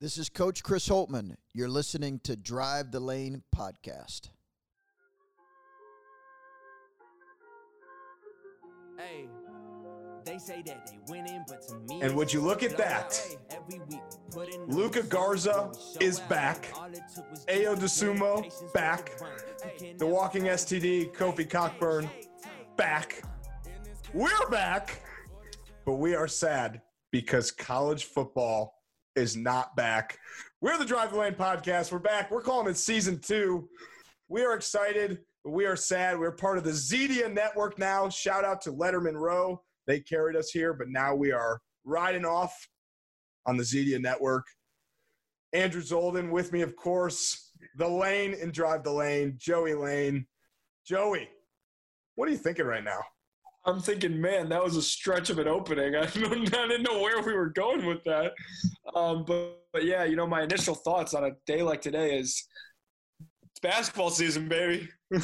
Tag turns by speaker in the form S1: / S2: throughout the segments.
S1: This is Coach Chris Holtmann. You're listening to Drive the Lane podcast.
S2: Hey, they say that they winning, but to me,
S3: And would you look at that?
S2: Every week,
S3: Luka Garza is back. Ayo Dosunmu back. The Walking STD, Kofi Cockburn back. We're back, but we are sad because college football is not back. We're the Drive the Lane podcast. We're back. We're calling it season two. We are excited, but we are sad. We're part of the Zedia network now. Shout out to Letterman Row. They carried us here, but now we are riding off on the Zedia network. Andrew Zolden with me, of course. The Lane and Drive the Lane, Joey Lane. Joey, what are you thinking right now?
S4: I'm thinking, man, that was a stretch of an opening. I, didn't know where we were going with that. Um, but, but yeah, you know, my initial thoughts on a day like today is it's basketball season, baby.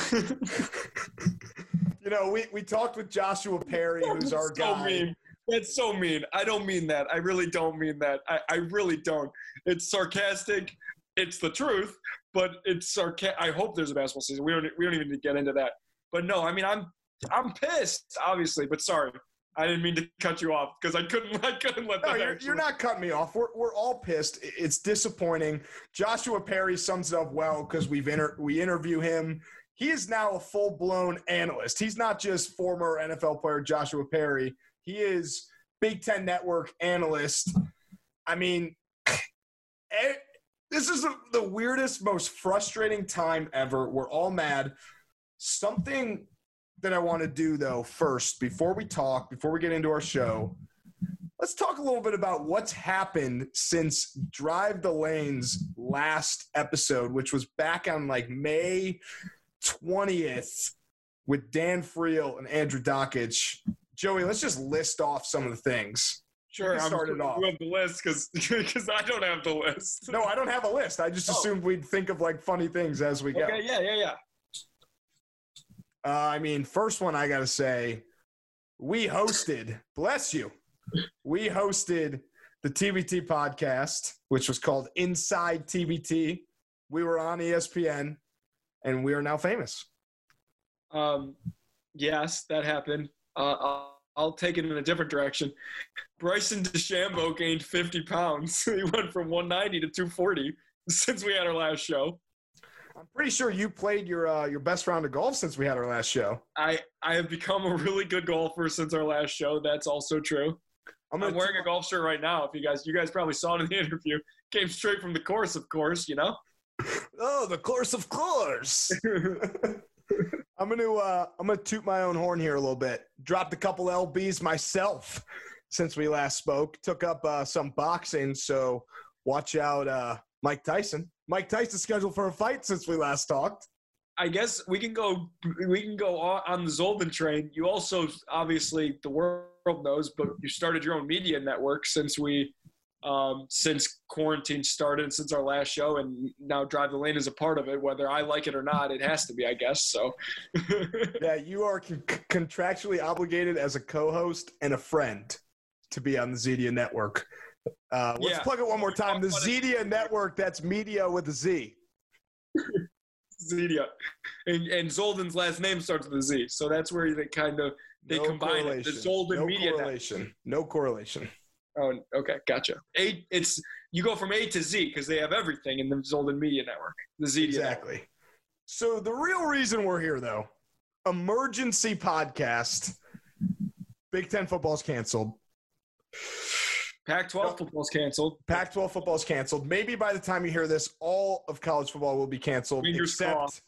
S3: You know, we, we talked with Joshua Perry, who's our
S4: so
S3: guy.
S4: mean. That's so mean. I don't mean that. I really don't mean that. I, I really don't. It's sarcastic. It's the truth, but it's sarcastic. I hope there's a basketball season. We don't. We don't even need to get into that. But no, I mean, I'm I'm pissed, obviously. But sorry, I didn't mean to cut you off because I couldn't. I couldn't let
S3: No,
S4: that.
S3: you're, you're not cutting me off. We're, we're all pissed. It's disappointing. Joshua Perry sums it up well because we've inter- we interview him. He is now a full blown analyst. He's not just former NFL player Joshua Perry. He is Big Ten Network analyst. I mean, eh, this is the- the weirdest, most frustrating time ever. We're all mad. Something that I want to do though first before we talk, before we get into our show, let's talk a little bit about what's happened since Drive the Lane's last episode, which was back on like May 20th with Dan Friel and Andrew Dakich. Joey, let's just list off some of the things.
S4: Sure, I'm
S3: started off.
S4: You have the list because because I don't have the list.
S3: No, I don't have a list. I just
S4: Oh.
S3: assumed we'd think of like funny things as we go.
S4: Okay, yeah, yeah, yeah.
S3: Uh, I mean, first one I got to say, we hosted, bless you, we hosted the TBT podcast, which was called Inside TBT. We were on ESPN, and we are now famous.
S4: Um, yes, that happened. Uh, I'll, I'll take it in a different direction. Bryson DeChambeau gained 50 pounds. he went from 190 to 240 since we had our last show.
S3: I'm pretty sure you played your uh, your best round of golf since we had our last show.
S4: I, I have become a really good golfer since our last show. That's also true.
S3: I'm,
S4: I'm wearing a golf shirt right now. If you guys, you guys probably saw it in the interview. Came straight from the course, of course. You know.
S3: oh, the course of course. I'm gonna uh, I'm gonna toot my own horn here a little bit. Dropped a couple lbs myself since we last spoke. Took up uh, some boxing, so watch out, uh, Mike Tyson. Mike Tyson scheduled for a fight since we last talked.
S4: I guess we can go. We can go on the Zolden train. You also, obviously, the world knows, but you started your own media network since we, um, since quarantine started, since our last show, and now Drive the Lane is a part of it. Whether I like it or not, it has to be, I guess. So,
S3: Yeah, you are con- contractually obligated as a co-host and a friend to be on the Zedia network. Uh, let's
S4: Yeah.
S3: plug it one more time. The Zedia network. That's media with a Z.
S4: Zedia, and, and Zolden's last name starts with a Z, so that's where they kind of they
S3: No
S4: combine it. The. Zolden
S3: no
S4: Media Network.
S3: correlation. No correlation.
S4: Oh, okay, gotcha. A, it's you go from A to Z because they have everything in the Zolden Media Network. The Zedia.
S3: Exactly. So the real reason we're here, though, emergency podcast. Big Ten football's canceled.
S4: Pac-12 football's canceled.
S3: Pac-12 football's canceled. Maybe by the time you hear this, all of college football will be canceled.
S4: Fingers
S3: except
S4: crossed.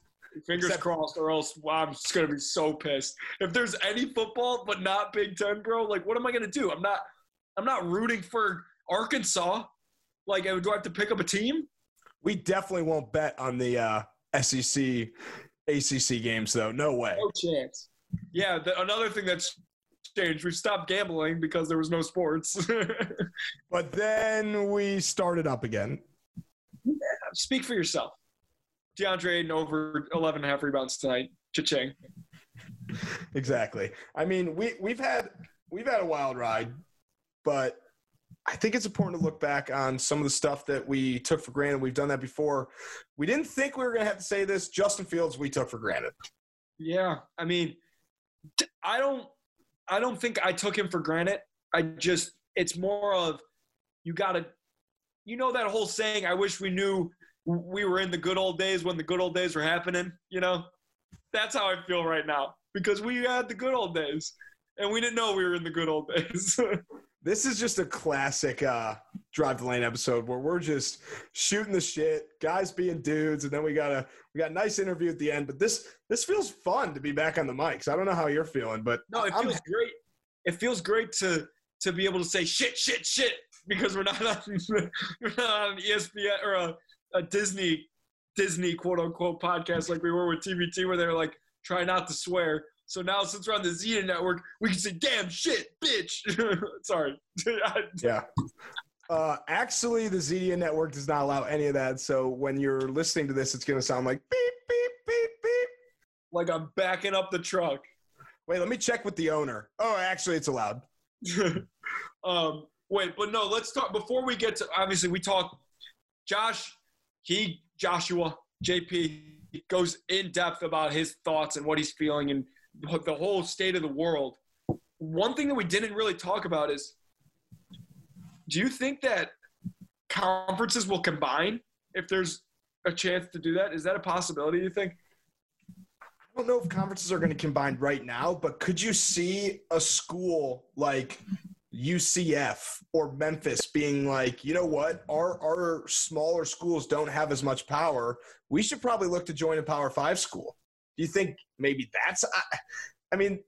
S4: Fingers
S3: Except-
S4: crossed, or else wow, I'm just gonna be so pissed. If there's any football but not Big Ten, bro, like what am I gonna do? I'm not. I'm not rooting for Arkansas. Like, do I have to pick up a team?
S3: we definitely won't bet on the uh, SEC, ACC games, though. No way.
S4: No chance. Yeah, the, another thing that's changed. We stopped gambling because there was no sports.
S3: But then we started up again.
S4: Speak for yourself. DeAndre Ayton over 11 and a half rebounds tonight. Cha-ching.
S3: Exactly. I mean, we we've had we've had a wild ride, but I think it's important to look back on some of the stuff that we took for granted. We've done that before. We didn't think we were going to have to say this. Justin Fields, we took for granted.
S4: Yeah, I mean, I don't, I don't think I took him for granted. I just, it's more of, you gotta, you know that whole saying. I wish we knew we were in the good old days when the good old days were happening. You know, that's how I feel right now because we had the good old days, and we didn't know we were in the good old days.
S3: This is just a classic uh, Drive the Lane episode where we're just shooting the shit, guys being dudes, and then we got a we got a nice interview at the end. But this this feels fun to be back on the mics. I don't know how you're feeling, but
S4: no, it
S3: I'm-
S4: feels great. It feels great to to be able to say shit, shit, shit because we're not on, we're not on ESPN or a, a Disney Disney quote unquote podcast like we were with TBT where they're like try not to swear. So now since we're on the Zedia network, we can say damn shit, bitch. Sorry.
S3: yeah. Uh, actually, the Zedia network does not allow any of that. So when you're listening to this, it's going to sound like beep beep beep beep.
S4: like I'm backing up the truck.
S3: Wait, let me check with the owner. Oh, actually, it's allowed.
S4: um, wait, but no, let's talk before we get to obviously we talk Josh, he Joshua, JP goes in depth about his thoughts and what he's feeling and the whole state of the world. One thing that we didn't really talk about is do you think that conferences will combine if there's a chance to do that? Is that a possibility, you think?
S3: I don't know if conferences are going to combine right now, but could you see a school like UCF or Memphis being like, you know what, our our smaller schools don't have as much power. We should probably look to join a Power Five school. Do you think maybe that's? I, I mean,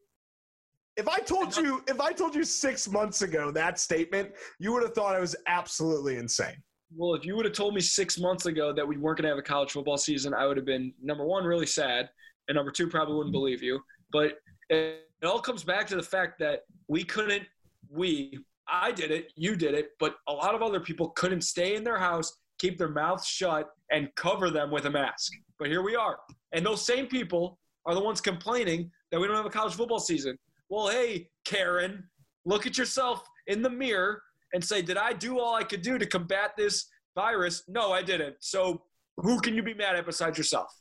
S3: if I told you if I told you six months ago that statement, you would have thought I was absolutely insane.
S4: Well, if you would have told me six months ago that we weren't going to have a college football season, I would have been number one really sad, and number two probably wouldn't mm-hmm. believe you. But it, it all comes back to the fact that we couldn't. We, I did it, you did it, but a lot of other people couldn't stay in their house, keep their mouths shut, and cover them with a mask. But here we are, and those same people are the ones complaining that we don't have a college football season. Well, hey, Karen, look at yourself in the mirror and say, Did I do all I could do to combat this virus? No, I didn't. So who can you be mad at besides yourself?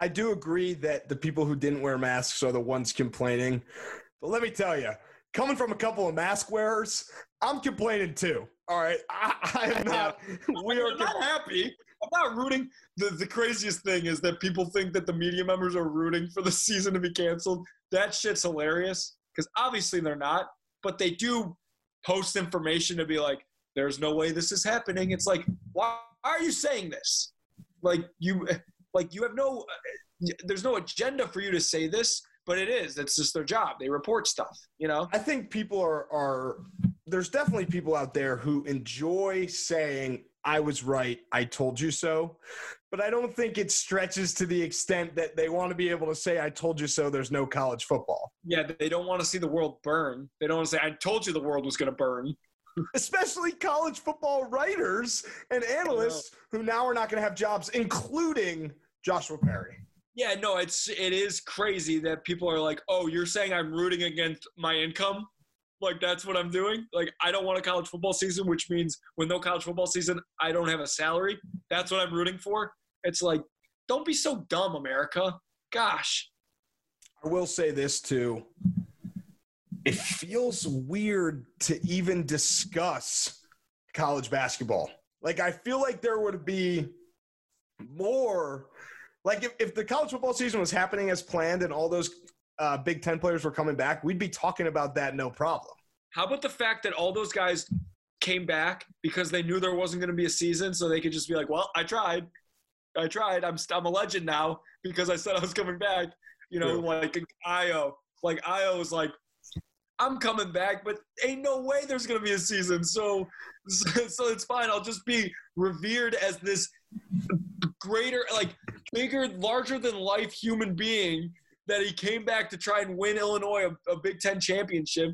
S3: I do agree that the people who didn't wear masks are the ones complaining. But let me tell you, coming from a couple of mask wearers, I'm complaining too. All right, I, I am not. We are.
S4: Not happy. I'm not rooting. The, the craziest thing is that people think that the media members are rooting for the season to be canceled. That shit's hilarious because obviously they're not, but they do post information to be like, there's no way this is happening. It's like, why are you saying this? Like you, like you have no, uh, there's no agenda for you to say this, but it is. It's just their job. They report stuff, you know?
S3: I think people are are. There's definitely people out there who enjoy saying, "I was right. I told you so," but I don't think it stretches to the extent that they want to be able to say, "I told you so." There's no college football.
S4: Yeah, they don't want to see the world burn. They don't want to say, I told you the world was going to burn.
S3: especially college football writers and analysts who now are not going to have jobs, including Joshua Perry.
S4: Yeah, no, it's it is crazy that people are like, "Oh, you're saying I'm rooting against my income?" Like that's what I'm doing. Like I don't want a college football season, which means with no college football season, I don't have a salary. That's what I'm rooting for. It's like, don't be so dumb, America. Gosh.
S3: I will say this too. It feels weird to even discuss college basketball. Like I feel like there would be more like if, if the college football season was happening as planned and all those uh, Big Ten players were coming back, we'd be talking about that no problem.
S4: How about the fact that all those guys came back because they knew there wasn't going to be a season, so they could just be like, "Well, I tried, I tried. I'm I'm a legend now because I said I was coming back." You know,
S3: True.
S4: like Ayo, like Ayo was like, "I'm coming back, but ain't no way there's going to be a season, so so it's fine. I'll just be revered as this greater, like bigger, larger than life human being." That he came back to try and win Illinois a, a Big Ten championship,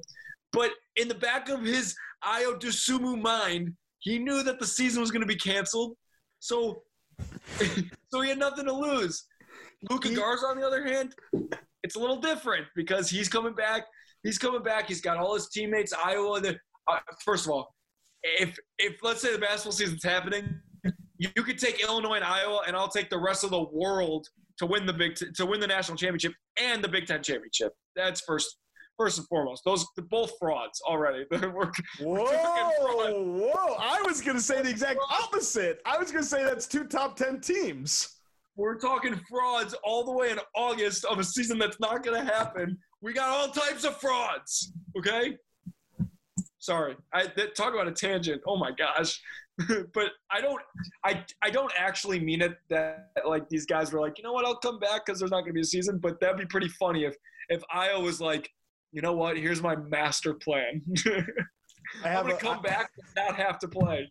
S4: but in the back of his Ayo Dosunmu mind, he knew that the season was going to be canceled. So, so he had nothing to lose. Luka Garza, on the other hand, it's a little different because he's coming back. He's coming back. He's got all his teammates, Iowa. The, uh, first of all, if if let's say the basketball season's happening, you, you could take Illinois and Iowa, and I'll take the rest of the world to win the big to win the national championship and the Big Ten championship. That's first first and foremost. Those both frauds already. We're-
S3: Whoa, whoa! I was gonna say the exact opposite. I was gonna say that's two top ten teams.
S4: We're talking frauds all the way in August of a season that's not going to happen. We got all types of frauds. Okay. Sorry, I that, talk about a tangent. Oh my gosh, but I don't, I, I don't actually mean it that like these guys were like, you know what, I'll come back because there's not going to be a season. But that'd be pretty funny if if Iowa was like, you know what, here's my master plan.
S3: I
S4: I'm
S3: have
S4: going
S3: a,
S4: to come back and not have to play,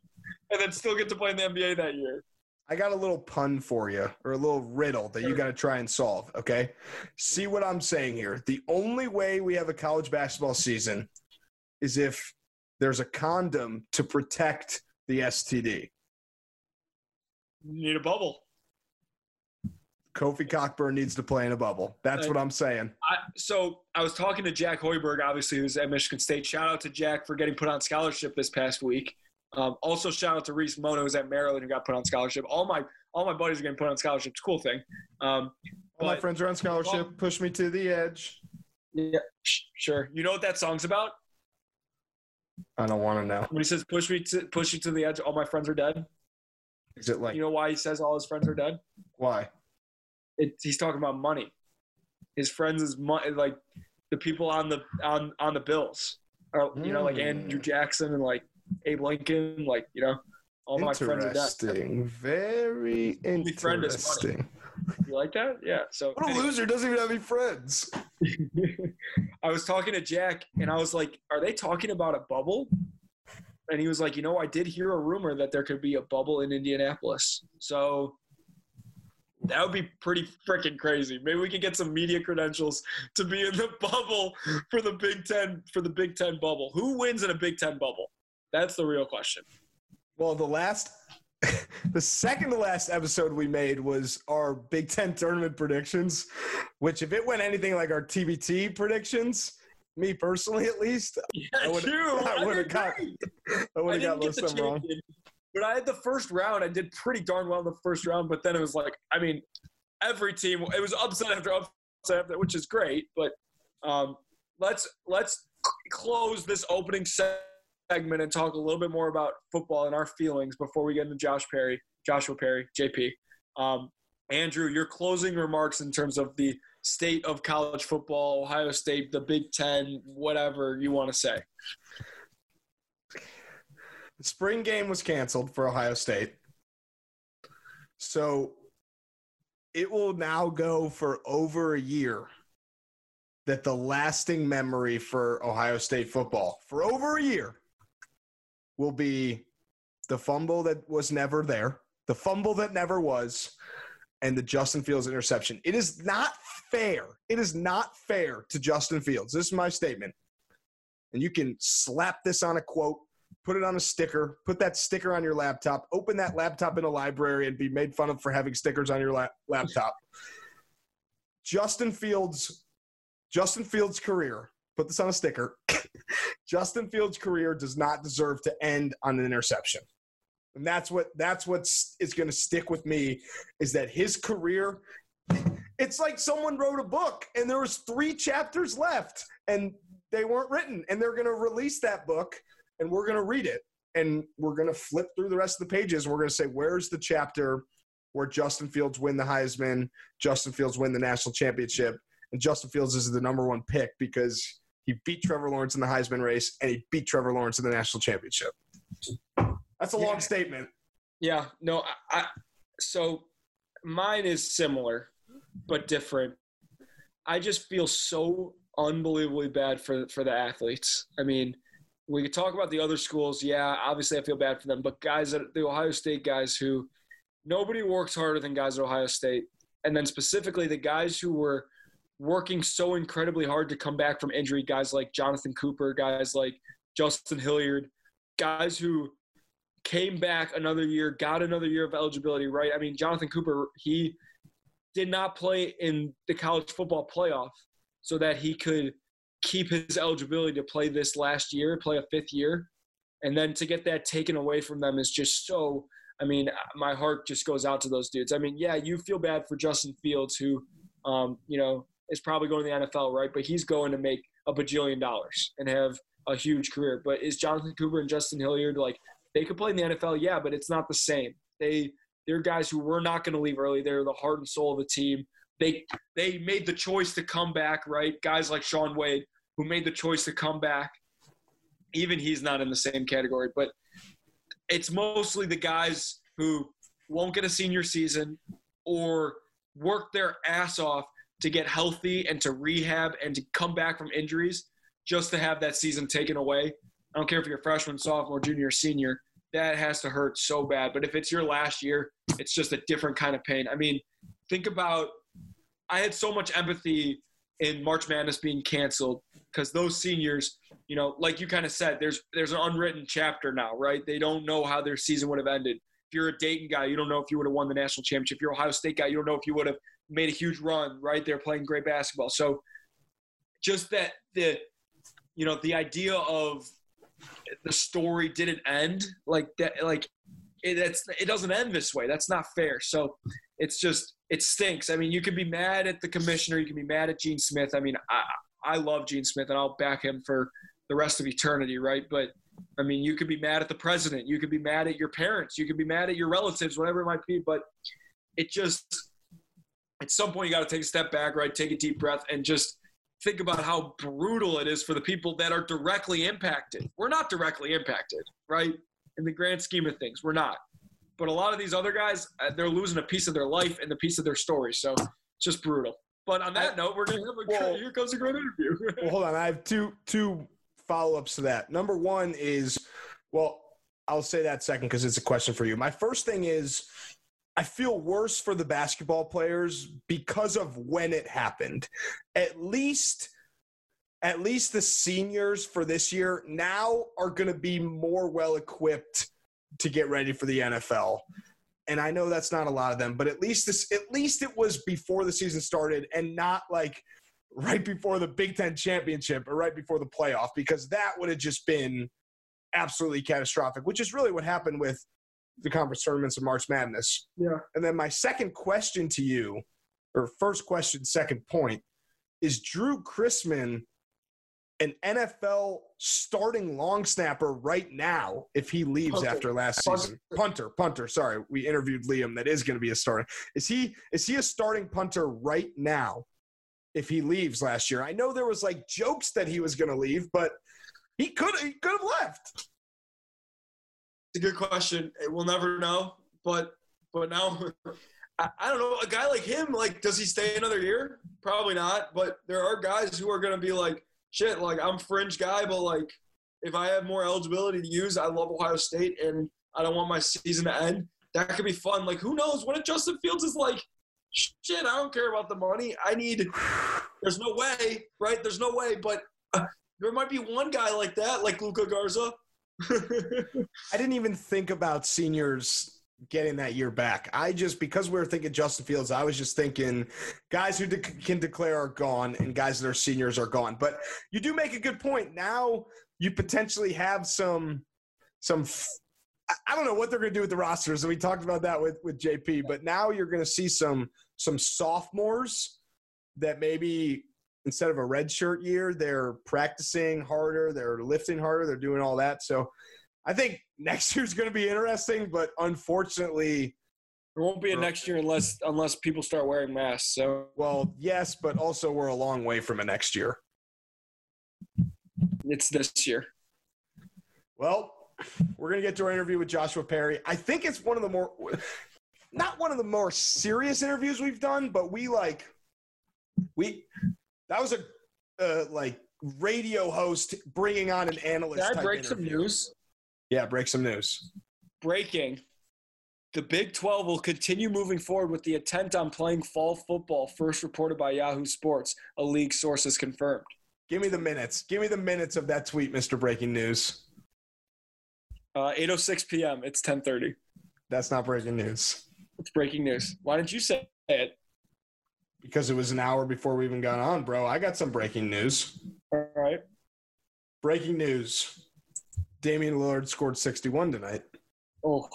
S4: and then still get to play in the NBA that year.
S3: I got a little pun for you, or a little riddle that you got to try and solve. Okay, see what I'm saying here. The only way we have a college basketball season is if there's a condom to protect the STD.
S4: You need a bubble.
S3: Kofi Cockburn needs to play in a bubble. That's what I'm saying.
S4: I, so I was talking to Jack Hoiberg, obviously, who's at Michigan State. Shout out to Jack for getting put on scholarship this past week. Um, also, shout out to Reese Mona, who's at Maryland, who got put on scholarship. All my all my buddies are getting put on scholarship. It's a cool thing. Um,
S3: All my friends are on scholarship. Push me to the edge.
S4: yeah, sure. You know what that song's about?
S3: I don't want to know.
S4: When he says "push me to push you to the edge," all my friends are dead.
S3: Is it like
S4: You know why he says all his friends are dead?
S3: why?
S4: It, he's talking about money. His friends is money, like the people on the on on the Bills, or you know, like
S3: Mm.
S4: Andrew Jackson and like Abe Lincoln, like you know, all my friends are dead.
S3: Interesting. Very
S4: interesting. friend is money. You like that? Yeah. So
S3: What a
S4: anyway,
S3: loser! Doesn't even have any friends.
S4: I was talking to Jack, and I was like, "Are they talking about a bubble?" And he was like, "You know, I did hear a rumor that there could be a bubble in Indianapolis." So that would be pretty freaking crazy. Maybe we could get some media credentials to be in the bubble for the Big Ten for the Big Ten bubble. Who wins in a Big Ten bubble? That's the real question.
S3: Well, the last, the second to last episode we made was our Big Ten tournament predictions, which if it went anything like our TBT predictions, me personally at least,
S4: Yeah,
S3: I would've-
S4: true.
S3: I would've
S4: did
S3: got- I would have got most of them wrong.
S4: but I had the first round. I did pretty darn well in the first round, but then it was like, I mean, every team it was upset after upset after, which is great. But um, let's let's close this opening se- segment and talk a little bit more about football and our feelings before we get into Josh Perry, Joshua Perry, JP. Um, Andrew, your closing remarks in terms of the state of college football, Ohio State, the Big Ten, whatever you want to say.
S3: The spring game was canceled for Ohio State. So it will now go for over a year that the lasting memory for Ohio State football for over a year will be the fumble that was never there, the fumble that never was, and the Justin Fields interception. It is not fair. It is not fair to Justin Fields. This is my statement. And you can slap this on a quote put it on a sticker, put that sticker on your laptop, open that laptop in a library and be made fun of for having stickers on your la- laptop. Justin Fields Justin Fields career, put this on a sticker. Justin Fields career does not deserve to end on an interception. And that's what that's what's is going to stick with me is that his career it's like someone wrote a book and there was 3 chapters left and they weren't written and they're going to release that book and we're going to read it and we're going to flip through the rest of the pages and we're going to say where's the chapter where Justin Fields win the Heisman, Justin Fields win the national championship, and Justin Fields is the number one pick because he beat Trevor Lawrence in the Heisman race and he beat Trevor Lawrence in the national championship. That's a long statement.
S4: Yeah, no, I, I so mine is similar but different. I just feel so unbelievably bad for for the athletes. I mean, we could talk about the other schools. Yeah, obviously I feel bad for them, but guys at the Ohio State guys who nobody works harder than guys at Ohio State, and then specifically the guys who were working so incredibly hard to come back from injury, guys like Jonathan Cooper, guys like Justin Hilliard, guys who came back another year, got another year of eligibility, right? I mean, Jonathan Cooper, he did not play in the college football playoff so that he could keep his eligibility to play this last year, play a fifth year. And then to get that taken away from them is just so. I mean, my heart just goes out to those dudes. I mean, yeah, you feel bad for Justin Fields, who, um, you know, is probably going to the NFL, right? But he's going to make a bajillion dollars and have a huge career. But is Jonathan Cooper and Justin Hilliard like they could play in the NFL? Yeah, but it's not the same. They they're guys who were not going to leave early. They're the heart and soul of the team. They they made the choice to come back, right? Guys like Shaun Wade who made the choice to come back. Even he's not in the same category, but it's mostly the guys who won't get a senior season or work their ass off to get healthy and to rehab and to come back from injuries just to have that season taken away. I don't care if you're a freshman, sophomore, junior, senior. That has to hurt so bad. But if it's your last year, it's just a different kind of pain. I mean, think about I had so much empathy in March Madness being canceled because those seniors, you know, like you kind of said, there's there's an unwritten chapter now, right? They don't know how their season would have ended. If you're a Dayton guy, you don't know if you would have won the national championship. If you're Ohio State guy, you don't know if you would have made a huge run, right? They're playing great basketball. So just that the you know, the idea of the story didn't end like that like it, it doesn't end this way. That's not fair. So it's just it stinks. I mean, you can be mad at the commissioner, you can be mad at Gene Smith. I mean, I I love Gene Smith and I'll back him for the rest of eternity, right? But I mean, you could be mad at the president, you could be mad at your parents, you could be mad at your relatives, whatever it might be, but it just at some point you got to take a step back, right? Take a deep breath and just think about how brutal it is for the people that are directly impacted. We're not directly impacted, right? In the grand scheme of things, we're not. But a lot of these other guys, uh, they're losing a piece of their life and a piece of their story. So it's just brutal. But on that note, we're gonna have a
S3: Well-
S4: here comes a great interview.
S3: well, hold on. I have two two follow ups to that. Number one is, well, I'll say that second because it's a question for you. My first thing is, I feel worse for the basketball players because of when it happened. At least, at least the seniors for this year now are going to be more well equipped to get ready for the NFL. And I know that's not a lot of them, but at least this, at least it was before the season started and not like right before the Big Ten championship or right before the playoff, because that would have just been absolutely catastrophic, which is really what happened with the conference tournaments of March Madness.
S4: Yeah.
S3: And then my second question to you, or first question, second point, is Drue Chrisman an NFL starting long snapper right now if he leaves
S4: Punter.
S3: after last
S4: Punter.
S3: season? Punter, punter. Sorry, we interviewed Liam. That is going to be a starting. Is he is he a starting punter right now if he leaves last year? I know there was like jokes that he was going to leave, but he could he could have left.
S4: A good question. We'll never know. But but now I, I don't know. A guy like him, like, does he stay another year? Probably not. But there are guys who are gonna be like, shit, like I'm fringe guy, but like if I have more eligibility to use, I love Ohio State and I don't want my season to end. That could be fun. Like who knows? What if Justin Fields is like, shit, I don't care about the money. I need there's no way, right? There's no way, but uh, there might be one guy like that, like Luka Garza.
S3: I didn't even think about seniors getting that year back. I just because we were thinking Justin Fields, I was just thinking guys who de- can declare are gone and guys that are seniors are gone. But you do make a good point. Now you potentially have some some. f- I- don't know what they're going to do with the rosters, and we talked about that with with JP. But now you're going to see some some sophomores that maybe instead of a red shirt year, they're practicing harder, they're lifting harder, they're doing all that. So I think next year's going to be interesting, but unfortunately,
S4: There won't be a next year unless unless people start wearing masks. So
S3: well, yes, but also we're a long way from a next year.
S4: it's this year.
S3: Well, we're going to get to our interview with Joshua Perry. I think it's one of the more, not one of the more serious interviews we've done, but we like, we, that was a, uh, like, radio host bringing on an analyst.
S4: Can I break some news?
S3: Yeah, break some news.
S4: Breaking. The Big 12 will continue moving forward with the intent on playing fall football, first reported by Yahoo Sports, a league source has confirmed.
S3: Give me the minutes. Give me the minutes of that tweet, Mr. Breaking News.
S4: Uh, 8.06 p.m. It's 10.30.
S3: That's not breaking news
S4: It's breaking news. Why didn't you say it?
S3: Because it was an hour before we even got on, bro. I got some breaking news.
S4: All right.
S3: Breaking news. Damian Lillard scored 61 tonight.
S4: Oh,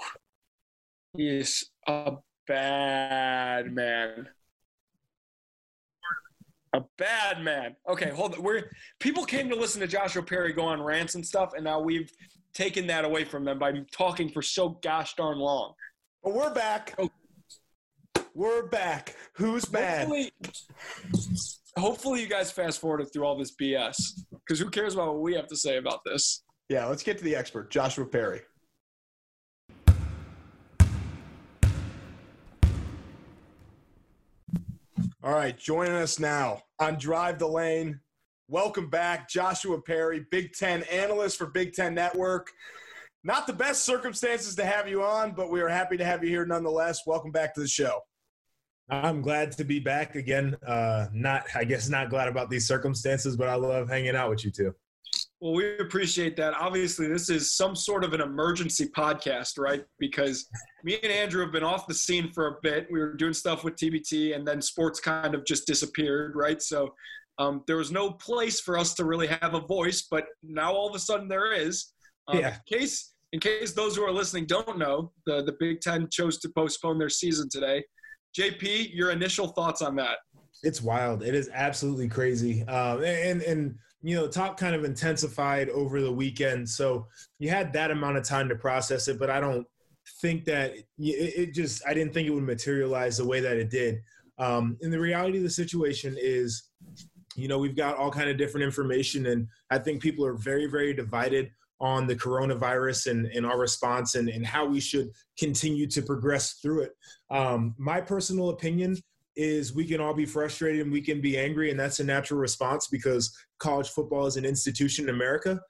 S4: he is a bad man. A bad man. Okay, hold on. We're people came to listen to Joshua Perry go on rants and stuff, and now we've taken that away from them by talking for so gosh darn long.
S3: But we're back.
S4: Oh.
S3: We're back. Who's bad?
S4: Hopefully, hopefully you guys fast forwarded through all this BS because who cares about what we have to say about this?
S3: Yeah, let's get to the expert, Joshua Perry. All right, joining us now on Drive the Lane. Welcome back, Joshua Perry, Big Ten analyst for Big Ten Network. Not the best circumstances to have you on, but we are happy to have you here nonetheless. Welcome back to the show.
S5: I'm glad to be back again. Uh, not, I guess, not glad about these circumstances, but I love hanging out with you two.
S4: Well, we appreciate that. Obviously, this is some sort of an emergency podcast, right? Because me and Andrew have been off the scene for a bit. We were doing stuff with TBT, and then sports kind of just disappeared, right? So um, there was no place for us to really have a voice, but now all of a sudden there is. Um,
S5: Yeah.
S4: In case, in case those who are listening don't know, the the Big Ten chose to postpone their season today. JP, your initial thoughts on that?
S5: It's wild. It is absolutely crazy. Um, and and you know, talk kind of intensified over the weekend, so you had that amount of time to process it. But I don't think that it, it just. I didn't think it would materialize the way that it did. Um, and the reality of the situation is, you know, we've got all kind of different information, and I think people are very, very divided on the coronavirus and, and our response and, and how we should continue to progress through it. Um, my personal opinion is we can all be frustrated and we can be angry, and that's a natural response because college football is an institution in America.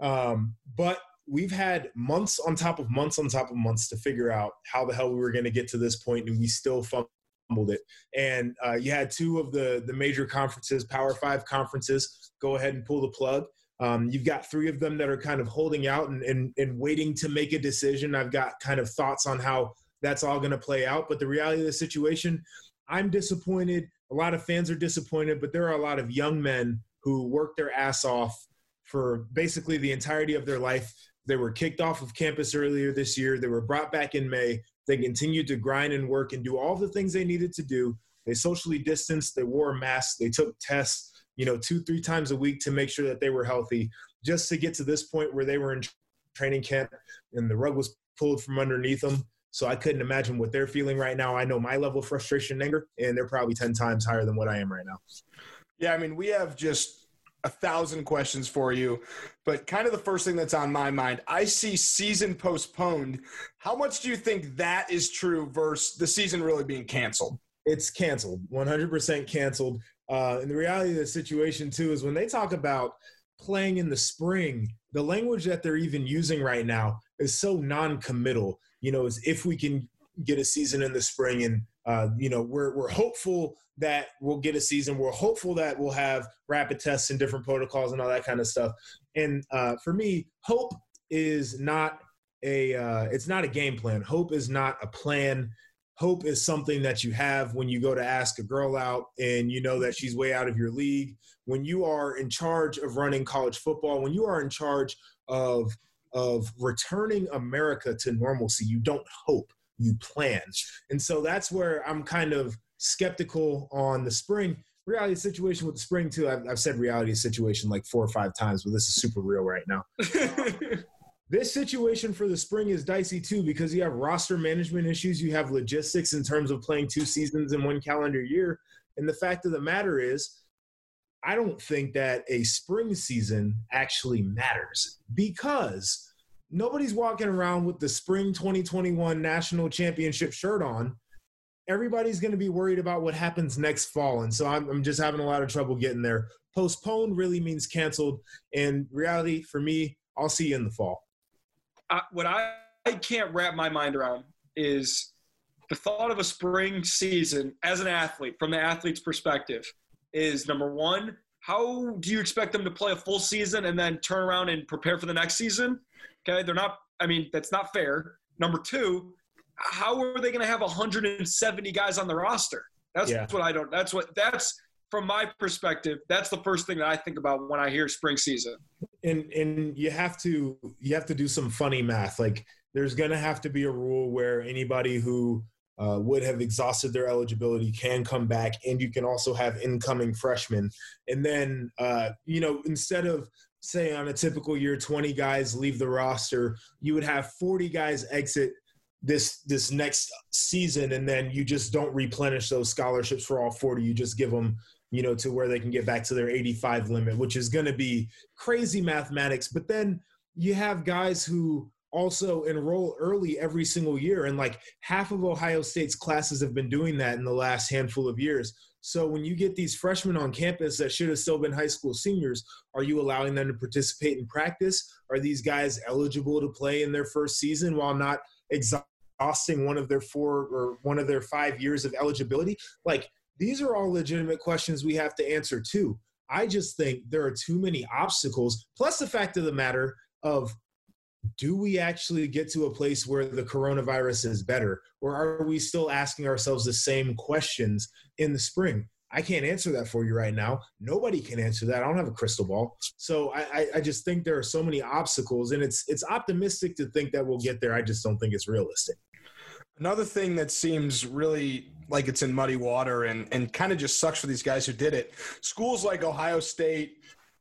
S5: Um, but we've had months on top of months on top of months to figure out how the hell we were going to get to this point, and we still fumbled it. And uh, you had two of the the major conferences, Power Five conferences, go ahead and pull the plug. Um, you've got three of them that are kind of holding out and, and, and waiting to make a decision. I've got kind of thoughts on how that's all going to play out. But the reality of the situation, I'm disappointed. A lot of fans are disappointed, but there are a lot of young men who worked their ass off for basically the entirety of their life. They were kicked off of campus earlier this year. They were brought back in May. They continued to grind and work and do all the things they needed to do. They socially distanced. They wore masks. They took tests you know, two, three times a week to make sure that they were healthy, just to get to this point where they were in training camp and the rug was pulled from underneath them. So I couldn't imagine what they're feeling right now. I know my level of frustration and anger, and they're probably 10 times higher than what I am right now.
S3: Yeah, I mean, we have just a thousand questions for you, but kind of the first thing that's on my mind, I see season postponed. How much do you think that is true versus the season really being canceled?
S5: It's canceled, 100% canceled. Uh, and the reality of the situation, too, is when they talk about playing in the spring, the language that they're even using right now is so non committal. You know, is if we can get a season in the spring and uh, you know we're we're hopeful that we'll get a season. We're hopeful that we'll have rapid tests and different protocols and all that kind of stuff. And uh, for me hope is not a uh, it's not a game plan. Hope is not a plan hope is something that you have when you go to ask a girl out and you know that she's way out of your league. When you are in charge of running college football when you are in charge of of returning america to normalcy you don't hope you plan. And so that's where i'm kind of skeptical on the spring reality situation with the spring too. I've, I've said reality situation like four or five times but this is super real right now this situation for the spring is dicey too because you have roster management issues, you have logistics in terms of playing two seasons in one calendar year. And the fact of the matter is, I don't think that a spring season actually matters because nobody's walking around with the spring 2021 national championship shirt on. Everybody's going to be worried about what happens next fall. And so I'm, I'm just having a lot of trouble getting there. Postponed really means canceled. And reality for me, I'll see you in the fall.
S4: I, what I, I can't wrap my mind around is the thought of a spring season as an athlete, from the athlete's perspective, is number one, how do you expect them to play a full season and then turn around and prepare for the next season? Okay, they're not, I mean, that's not fair. Number two, how are they going to have 170 guys on the roster? That's
S5: Yeah.
S4: what I don't, that's what, that's from my perspective, that's the first thing that I think about when I hear spring season.
S5: and and you have to you have to do some funny math. Like there's going to have to be a rule where anybody who uh, would have exhausted their eligibility can come back, and you can also have incoming freshmen. And then, uh, you know, instead of say on a typical year, 20 guys leave the roster, you would have 40 guys exit this this next season, and then you just don't replenish those scholarships for all 40. You just give them you know, to where they can get back to their 85 limit, which is going to be crazy mathematics. But then you have guys who also enroll early every single year. And like half of Ohio State's classes have been doing that in the last handful of years. So when you get these freshmen on campus that should have still been high school seniors, are you allowing them to participate in practice? Are these guys eligible to play in their first season while not exhausting one of their four or one of their five years of eligibility? Like these are all legitimate questions we have to answer too. I just think there are too many obstacles, plus the fact of the matter of do we actually get to a place where the coronavirus is better? Or are we still asking ourselves the same questions in the spring? I can't answer that for you right now. Nobody can answer that. I don't have a crystal ball. So i, I just think there are so many obstacles and it's it's optimistic to think that we'll get there. I just don't think it's realistic.
S3: Another thing that seems really like it's in muddy water and, and kind of just sucks for these guys who did it. Schools like Ohio State,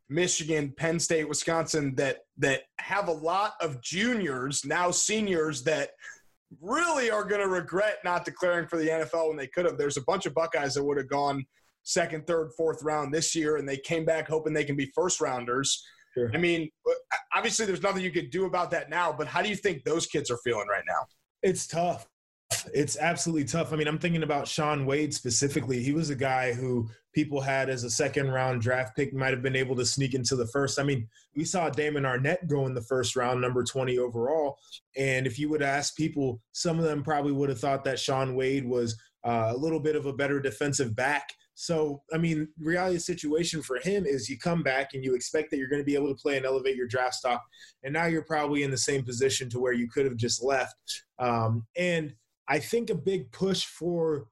S3: Michigan, Penn State, Wisconsin that that have a lot of juniors, now seniors that really are going to regret not declaring for the NFL when they could have. There's a bunch of Buckeyes that would have gone second, third, fourth round this year and they came back hoping they can be first rounders. Sure. I mean, uh, obviously there's nothing you could do about that now, but how do you think those kids are feeling right now?
S5: It's tough it's absolutely tough. I mean, I'm thinking about Shaun Wade specifically. He was a guy who people had as a second round draft pick, might have been able to sneak into the first. I mean, we saw Damon Arnette go in the first round, number 20 overall. And if you would ask people, some of them probably would have thought that Shaun Wade was uh, a little bit of a better defensive back. So, I mean, reality situation for him is you come back and you expect that you're going to be able to play and elevate your draft stock. And now you're probably in the same position to where you could have just left. Um, and I think a big push for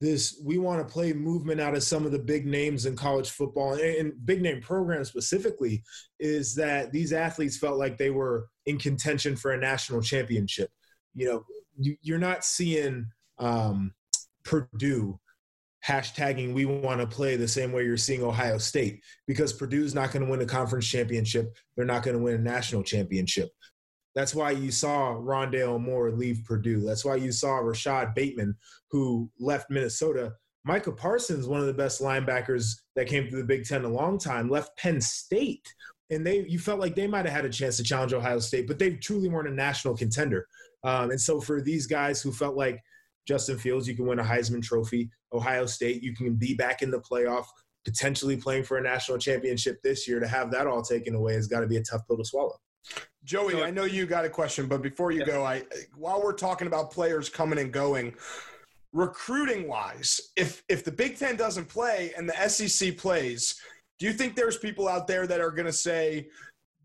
S5: this we want to play movement out of some of the big names in college football and, big name programs specifically is that these athletes felt like they were in contention for a national championship. You know, you're not seeing um, Purdue hashtagging we want to play the same way you're seeing Ohio State because Purdue's not going to win a conference championship. They're not going to win a national championship. That's why you saw Rondale Moore leave Purdue. That's why you saw Rashod Bateman, who left Minnesota. Micah Parsons, one of the best linebackers that came through the Big Ten a long time, left Penn State. And they, you felt like they might have had a chance to challenge Ohio State, but they truly weren't a national contender. Um, and so for these guys who felt like Justin Fields, you can win a Heisman Trophy. Ohio State, you can be back in the playoff, potentially playing for a national championship this year. To have that all taken away has got to be a tough pill to swallow.
S3: Joey, I know you got a question, but before you yeah. go, I while we're talking about players coming and going, recruiting wise, if if the Big Ten doesn't play and the SEC plays, do you think there's people out there that are going to say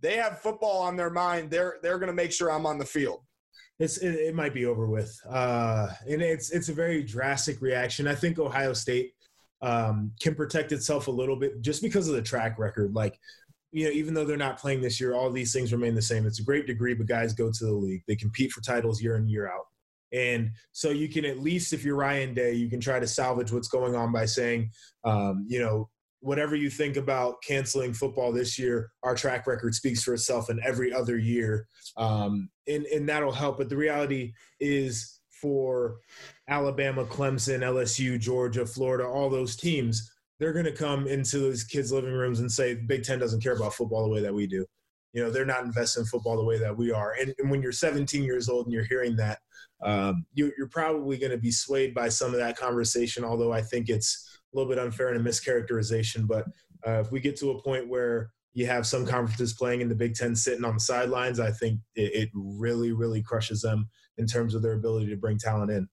S3: they have football on their mind? They're they're going to make sure I'm on the field.
S5: It's it, it might be over with, uh, and it's it's a very drastic reaction. I think Ohio State um, can protect itself a little bit just because of the track record. Like you know, even though they're not playing this year, all these things remain the same. It's a great degree, but guys go to the league. They compete for titles year in, year out. And so you can at least, if you're Ryan Day, you can try to salvage what's going on by saying, um, you know, whatever you think about canceling football this year, our track record speaks for itself in every other year. Um, and, and that'll help. But the reality is for Alabama, Clemson, LSU, Georgia, Florida, all those teams, they're going to come into those kids' living rooms and say Big Ten doesn't care about football the way that we do. You know, they're not invested in football the way that we are. And, and when you're 17 years old and you're hearing that, um, you, are probably going to be swayed by some of that conversation. Although I think it's a little bit unfair and a mischaracterization. But uh, if we get to a point where you have some conferences playing in the Big Ten sitting on the sidelines, I think it, it really, really crushes them in terms of their ability to bring talent in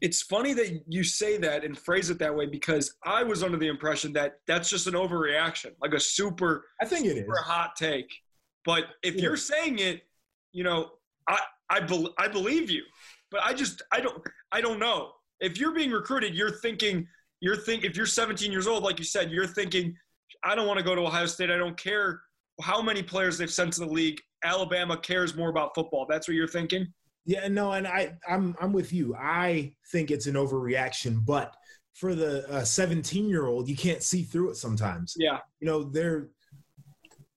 S4: it's funny that you say that and phrase it that way because I was under the impression that that's just an overreaction, like a super,
S5: I think it
S4: super is. hot take. But if yeah. you're saying it, you know, I I, be, I believe you, but I just I don't I don't know. If you're being recruited, you're thinking you're think if you're 17 years old, like you said, you're thinking I don't want to go to Ohio State. I don't care how many players they've sent to the league, Alabama cares more about football. That's what you're thinking?
S5: Yeah, no, and I, I'm, I'm with you. I think it's an overreaction, but for the 17 year old, you can't see through it sometimes.
S4: Yeah.
S5: You know, their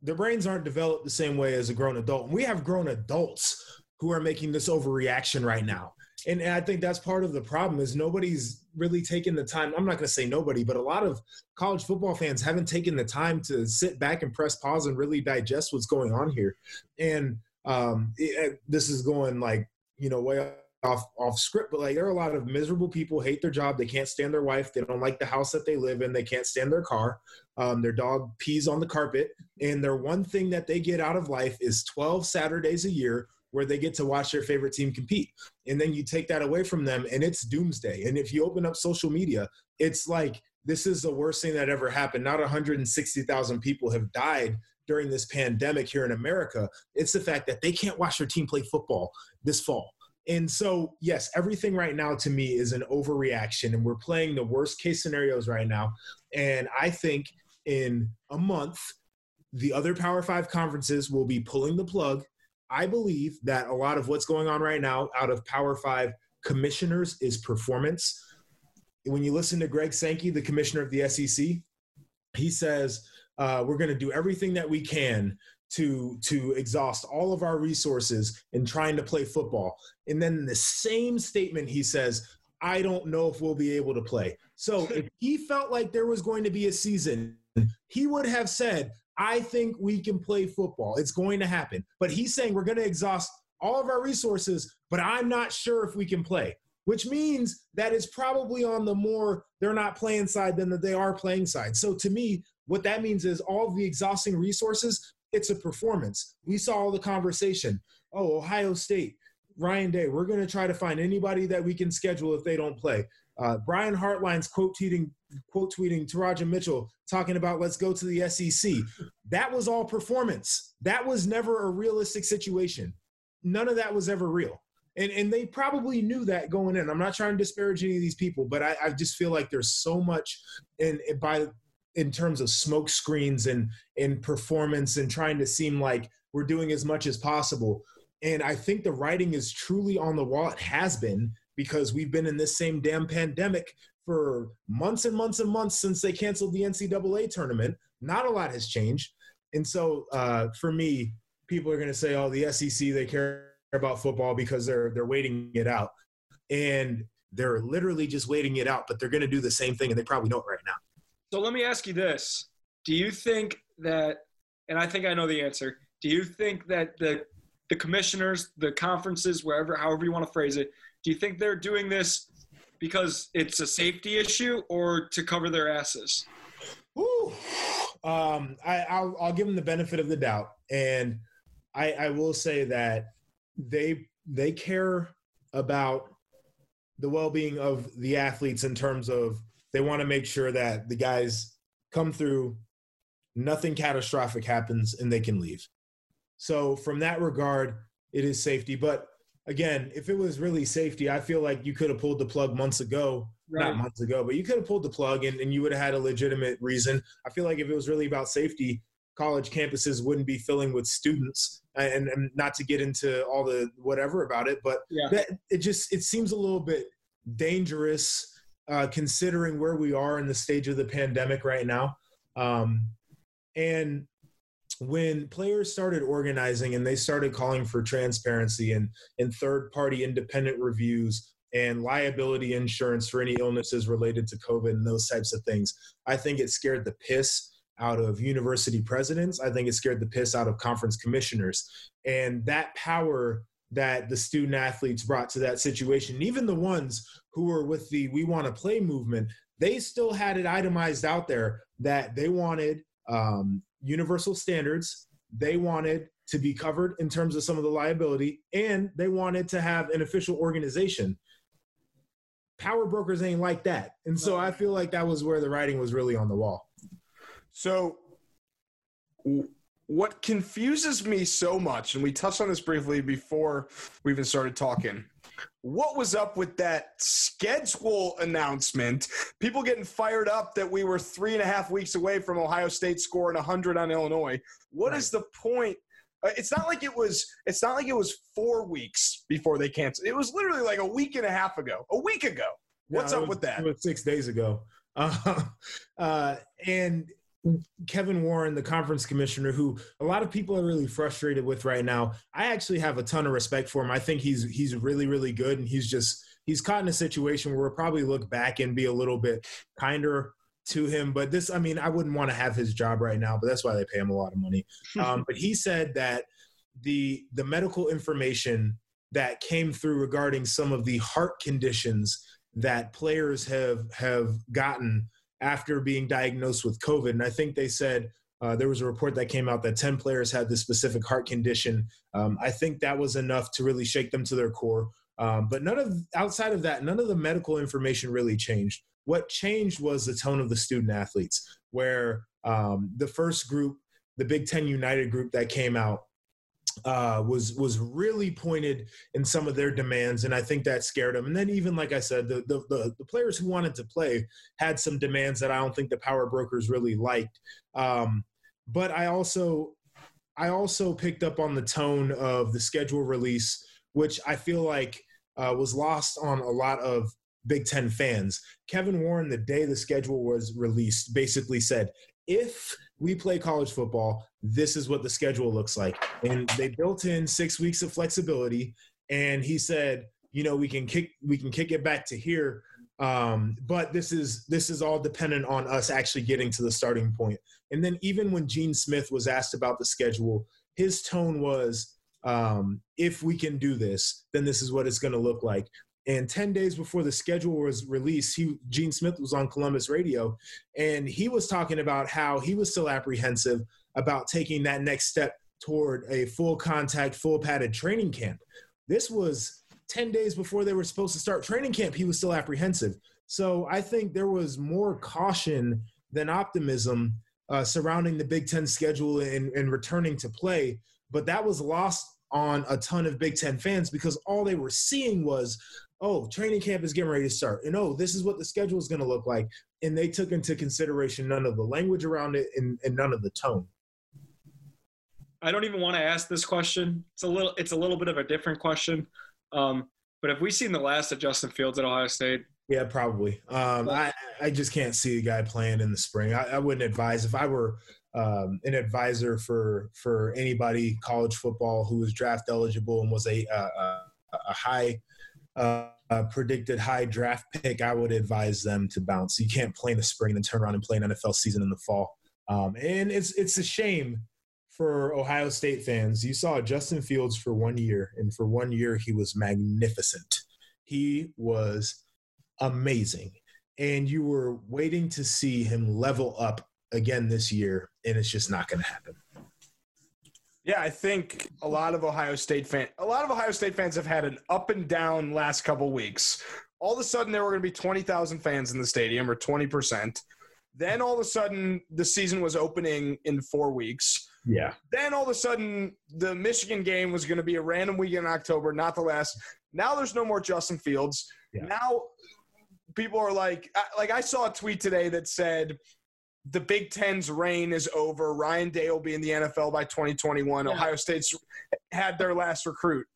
S5: their brains aren't developed the same way as a grown adult. And we have grown adults who are making this overreaction right now. And, and I think that's part of the problem is nobody's really taken the time. I'm not going to say nobody, but a lot of college football fans haven't taken the time to sit back and press pause and really digest what's going on here. And um, it, this is going like you know way off off script, but like there are a lot of miserable people hate their job. They can't stand their wife. They don't like the house that they live in. They can't stand their car. Um, their dog pees on the carpet, and their one thing that they get out of life is 12 Saturdays a year where they get to watch their favorite team compete. And then you take that away from them, and it's doomsday. And if you open up social media, it's like this is the worst thing that ever happened. Not 160,000 people have died during this pandemic here in America. It's the fact that they can't watch their team play football this fall. And so, yes, everything right now to me is an overreaction, and we're playing the worst case scenarios right now. And I think in a month, the other Power Five conferences will be pulling the plug. I believe that a lot of what's going on right now out of Power Five commissioners is performance. When you listen to Greg Sankey, the commissioner of the SEC, he says, uh, We're going to do everything that we can to to exhaust all of our resources in trying to play football. And then the same statement, he says, I don't know if we'll be able to play. So if he felt like there was going to be a season, he would have said, I think we can play football. It's going to happen. But he's saying we're going to exhaust all of our resources, but I'm not sure if we can play, which means that it's probably on the more they're not playing side than that they are playing side. So to me, what that means is all the exhausting resources it's a performance. We saw all the conversation. Oh, Ohio State, Ryan Day, we're going to try to find anybody that we can schedule if they don't play. Uh, Brian Hartline's quote tweeting, quote tweeting Teradja Mitchell talking about let's go to the SEC. That was all performance. That was never a realistic situation. None of that was ever real. And, and they probably knew that going in. I'm not trying to disparage any of these people, but I, I just feel like there's so much in, by in terms of smoke screens and and performance and trying to seem like we're doing as much as possible. And I think the writing is truly on the wall. It has been because we've been in this same damn pandemic for months and months and months since they canceled the NCAA tournament. Not a lot has changed. And so uh, for me, people are going to say, "Oh, the SEC they care about football because they're they're waiting it out," and they're literally just waiting it out. But they're going to do the same thing, and they probably know it right now.
S4: So let me ask you this. Do you think that, and I think I know the answer, do you think that the, the commissioners, the conferences, wherever, however you want to phrase it, do you think they're doing this because it's a safety issue or to cover their asses?
S5: Woo. Um, I, I'll, I'll give them the benefit of the doubt. And I, I will say that they, they care about the well-being of the athletes in terms of they want to make sure that the guys come through, nothing catastrophic happens, and they can leave. So, from that regard, it is safety. But again, if it was really safety, I feel like you could have pulled the plug months ago. Right. Not months ago, but you could have pulled the plug and, and you would have had a legitimate reason. I feel like if it was really about safety, college campuses wouldn't be filling with students uh, and, and not to get into all the whatever about it but yeah. that, it just it seems a little bit dangerous uh, considering where we are in the stage of the pandemic right now. Um, and when players started organizing and they started calling for transparency and, and third party independent reviews and liability insurance for any illnesses related to COVID and those types of things, I think it scared the piss out of university presidents. I think it scared the piss out of conference commissioners. And that power that the student athletes brought to that situation, even the ones who were with the We Want to Play movement, they still had it itemized out there that they wanted um, universal standards. They wanted to be covered in terms of some of the liability, and they wanted to have an official organization. Power brokers ain't like that. And so I feel like that was where the writing was really on the wall.
S3: So, what confuses me so much, and we touched on this briefly before we even started talking, what was up with that schedule announcement? People getting fired up that we were three and a half weeks away from Ohio State scoring 100 on Illinois. What
S5: Right.
S3: is the point? Uh, It's not like it was. It's not like it was four weeks before they canceled. It was literally like a week and a half ago. A week ago. What's
S5: No,
S3: up
S5: was-
S3: with that?
S5: It was six days ago. Uh, uh, and Kevin Warren, the conference commissioner, who a lot of people are really frustrated with right now. I actually have a ton of respect for him. I think he's he's really really good, and he's just he's caught in a situation where we'll probably look back and be a little bit kinder to him. But this, I mean, I wouldn't want to have his job right now, but that's why they pay him a lot of money. Um, but he said that the the medical information that came through regarding some of the heart conditions that players have have gotten after being diagnosed with COVID. And I think they said uh, there was a report that came out that 10 players had this specific heart condition. Um, I think that was enough to really shake them to their core. Um, but none of outside of that, none of the medical information really changed. What changed was the tone of the student athletes, where um, the first group, the Big Ten United group that came out, uh, was was really pointed in some of their demands, and I think that scared them. And then even like I said, the the the, the players who wanted to play had some demands that I don't think the power brokers really liked. Um, but I also I also picked up on the tone of the schedule release, which I feel like uh, was lost on a lot of Big Ten fans. Kevin Warren, the day the schedule was released, basically said, if we play college football, this is what the schedule looks like. And they built in six weeks of flexibility. And he said, you know, we can kick we can kick it back to here. Um, but this is this is all dependent on us actually getting to the starting point. And then even when Gene Smith was asked about the schedule, his tone was, um, if we can do this, then this is what it's going to look like. And 10 days before the schedule was released, he, Gene Smith was on Columbus radio, and he was talking about how he was still apprehensive about taking that next step toward a full contact, full padded training camp. This was 10 days before they were supposed to start training camp. He was still apprehensive. So I think there was more caution than optimism uh, surrounding the Big Ten schedule and, and returning to play. But that was lost on a ton of Big Ten fans because all they were seeing was, oh, training camp is getting ready to start. And oh, this is what the schedule is going to look like. And they took into consideration none of the language around it and, and none of the tone.
S4: I don't even want to ask this question. It's a little it's a little bit of a different question. Um, but have we seen the last of Justin Fields at Ohio State?
S5: Yeah, probably. Um, I, I just can't see a guy playing in the spring. I, I wouldn't advise if I were um, an advisor for for anybody college football who was draft eligible and was a a, a high uh, a predicted high draft pick. I would advise them to bounce. You can't play in the spring and then turn around and play an NFL season in the fall. Um, and it's it's a shame for Ohio State fans. You saw Justin Fields for one year, and for one year he was magnificent. He was amazing. And you were waiting to see him level up again this year, and it's just not going to happen.
S3: Yeah, I think a lot of Ohio State fan, a lot of Ohio State fans have had an up and down last couple weeks. All of a sudden, there were going to be twenty thousand fans in the stadium, or twenty percent. Then all of a sudden, the season was opening in four weeks.
S5: Yeah.
S3: Then all of a sudden, the Michigan game was going to be a random week in October, not the last. Now there's no more Justin Fields.
S5: Yeah.
S3: Now people are like, like I saw a tweet today that said the Big Ten's reign is over. Ryan Day will be in the NFL by 2021.
S4: Yeah.
S3: Ohio State's had their last recruit.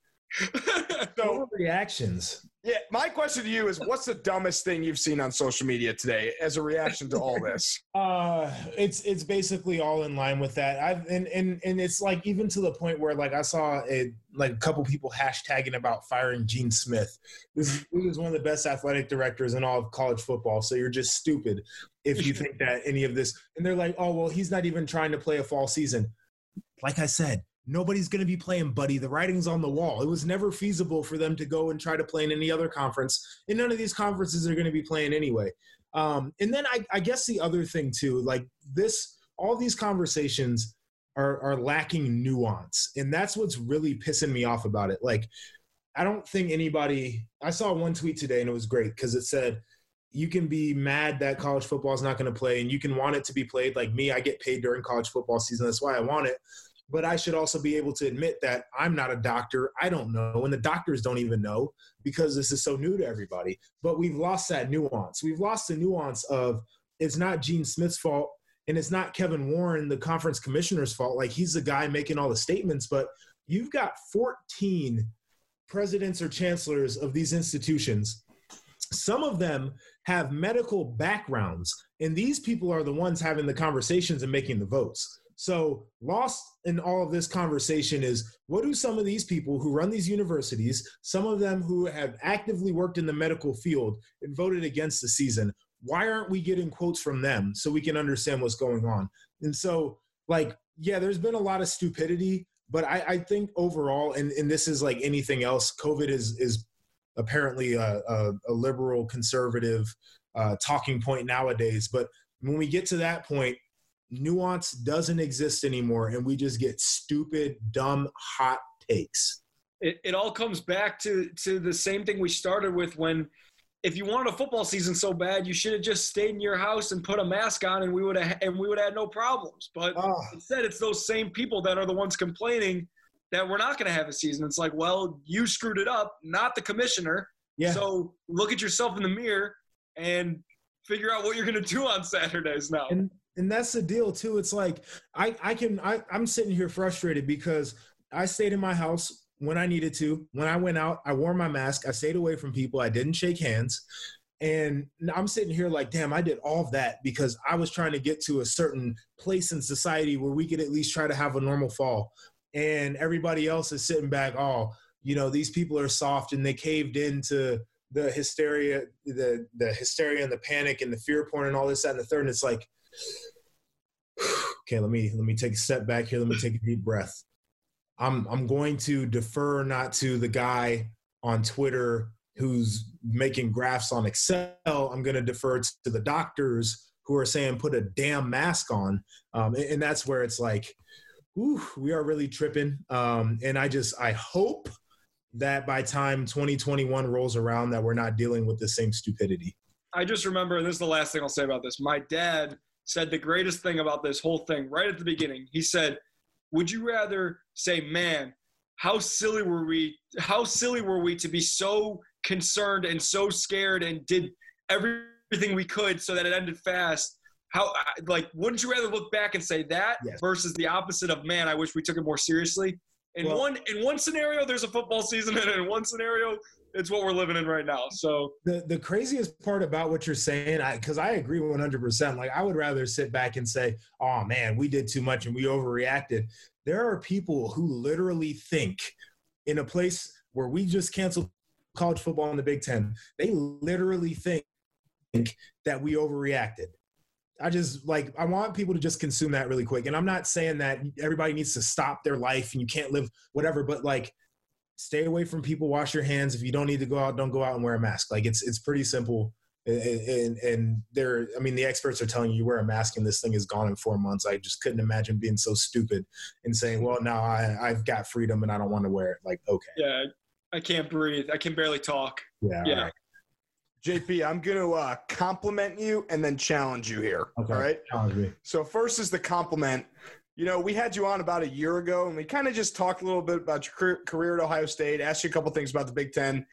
S3: So
S5: reactions.
S3: Yeah, my question to you is, what's the dumbest thing you've seen on social media today as a reaction to all this?
S5: Uh, it's it's basically all in line with that. I've and and and it's like even to the point where like I saw a like a couple people hashtagging about firing Gene Smith. This is, one of the best athletic directors in all of college football. So you're just stupid if you think that any of this. And they're like, oh well, he's not even trying to play a fall season. Like I said, nobody's going to be playing, buddy. The writing's on the wall. It was never feasible for them to go and try to play in any other conference, and none of these conferences are going to be playing anyway. Um, and then I, I guess the other thing too, like this, all these conversations are, are lacking nuance, and that's what's really pissing me off about it. Like, I don't think anybody. I saw one tweet today, and it was great because it said, "You can be mad that college football is not going to play, and you can want it to be played." Like me, I get paid during college football season. That's why I want it. But I should also be able to admit that I'm not a doctor. I don't know. And the doctors don't even know because this is so new to everybody. But we've lost that nuance. We've lost the nuance of it's not Gene Smith's fault and it's not Kevin Warren, the conference commissioner's fault. Like he's the guy making all the statements, but you've got 14 presidents or chancellors of these institutions. Some of them have medical backgrounds, and these people are the ones having the conversations and making the votes. So, lost in all of this conversation is what do some of these people who run these universities, some of them who have actively worked in the medical field and voted against the season, why aren't we getting quotes from them so we can understand what's going on? And so, like, yeah, there's been a lot of stupidity, but I, I think overall, and, and this is like anything else, COVID is is apparently a, a, a liberal conservative uh, talking point nowadays. But when we get to that point, nuance doesn't exist anymore and we just get stupid dumb hot takes.
S4: It, it all comes back to to the same thing we started with when if you wanted a football season so bad you should have just stayed in your house and put a mask on and we would have and we would have had no problems. But
S5: oh.
S4: instead it's those same people that are the ones complaining that we're not going to have a season. It's like well you screwed it up not the commissioner.
S5: Yeah.
S4: so look at yourself in the mirror and figure out what you're going to do on saturdays now.
S5: And and that's the deal too. It's like I I can I, I'm sitting here frustrated because I stayed in my house when I needed to. When I went out, I wore my mask. I stayed away from people. I didn't shake hands. And I'm sitting here like, damn, I did all of that because I was trying to get to a certain place in society where we could at least try to have a normal fall. And everybody else is sitting back, oh, you know, these people are soft and they caved into the hysteria, the the hysteria and the panic and the fear porn and all this, that, and the third. And it's like, okay, let me let me take a step back here. Let me take a deep breath. I'm I'm going to defer not to the guy on Twitter who's making graphs on Excel. I'm going to defer to the doctors who are saying put a damn mask on, um, and, and, that's where it's like, ooh, we are really tripping. Um, and I just I hope that by time 2021 rolls around that we're not dealing with the same stupidity.
S4: I just remember, and this is the last thing I'll say about this. My dad said the greatest thing about this whole thing right at the beginning. He said, "Would you rather say, man, how silly were we? How silly were we to be so concerned and so scared and did everything we could so that it ended fast?" How like wouldn't you rather look back and say that
S5: yes.
S4: versus the opposite of man? I wish we took it more seriously. In well, one in one scenario, there's a football season, and in one scenario, it's what we're living in right now. So
S5: the the craziest part about what you're saying, I because I, I, agree 100. percent Like I would rather sit back and say, "Oh man, we did too much and we overreacted." There are people who literally think in a place where we just canceled college football in the Big Ten, they literally think that we overreacted. I just like I want people to just consume that really quick. And I'm not saying that everybody needs to stop their life and you can't live whatever, but like stay away from people wash your hands if you don't need to go out don't go out and wear a mask like it's it's pretty simple and and there i mean the experts are telling you you wear a mask and this thing is gone in four months i just couldn't imagine being so stupid and saying well now i i've got freedom and i don't want to wear it like okay
S4: yeah i can't breathe i can barely talk
S5: yeah
S4: yeah right.
S3: JP, I'm going to uh, compliment you and then challenge you here.
S5: Okay.
S3: All right.
S5: Challenge me.
S3: So, first is the compliment you know, we had you on about a year ago and we kind of just talked a little bit about your career at Ohio State, asked you a couple things about the Big Ten.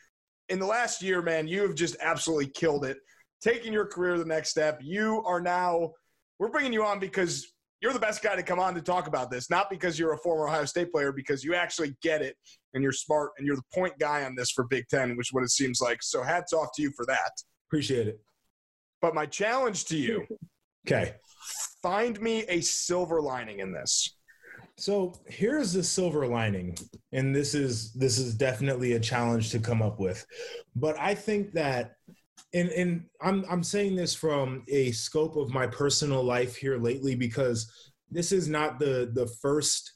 S3: In the last year, man, you have just absolutely killed it, taking your career the next step. You are now, we're bringing you on because you're the best guy to come on to talk about this, not because you're a former Ohio State player, because you actually get it and you're smart and you're the point guy on this for Big Ten, which is what it seems like. So hats off to you for that.
S5: Appreciate it.
S3: But my challenge to you
S5: okay
S3: find me a silver lining in this.
S5: So here's the silver lining, and this is this is definitely a challenge to come up with, but I think that, and and I'm I'm saying this from a scope of my personal life here lately because this is not the the first,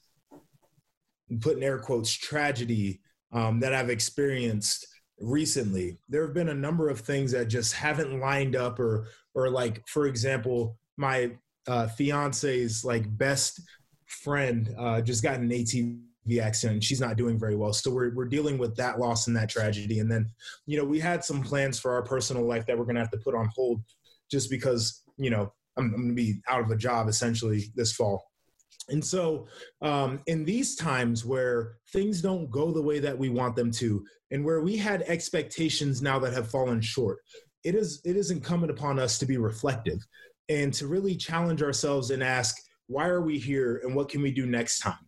S5: put in air quotes, tragedy um, that I've experienced recently. There have been a number of things that just haven't lined up, or or like for example, my uh, fiance's like best friend uh, just got an ATV accident. She's not doing very well, so we're we're dealing with that loss and that tragedy. And then, you know, we had some plans for our personal life that we're gonna have to put on hold, just because you know I'm, I'm gonna be out of a job essentially this fall. And so, um, in these times where things don't go the way that we want them to, and where we had expectations now that have fallen short, it is it is incumbent upon us to be reflective and to really challenge ourselves and ask, why are we here, and what can we do next time?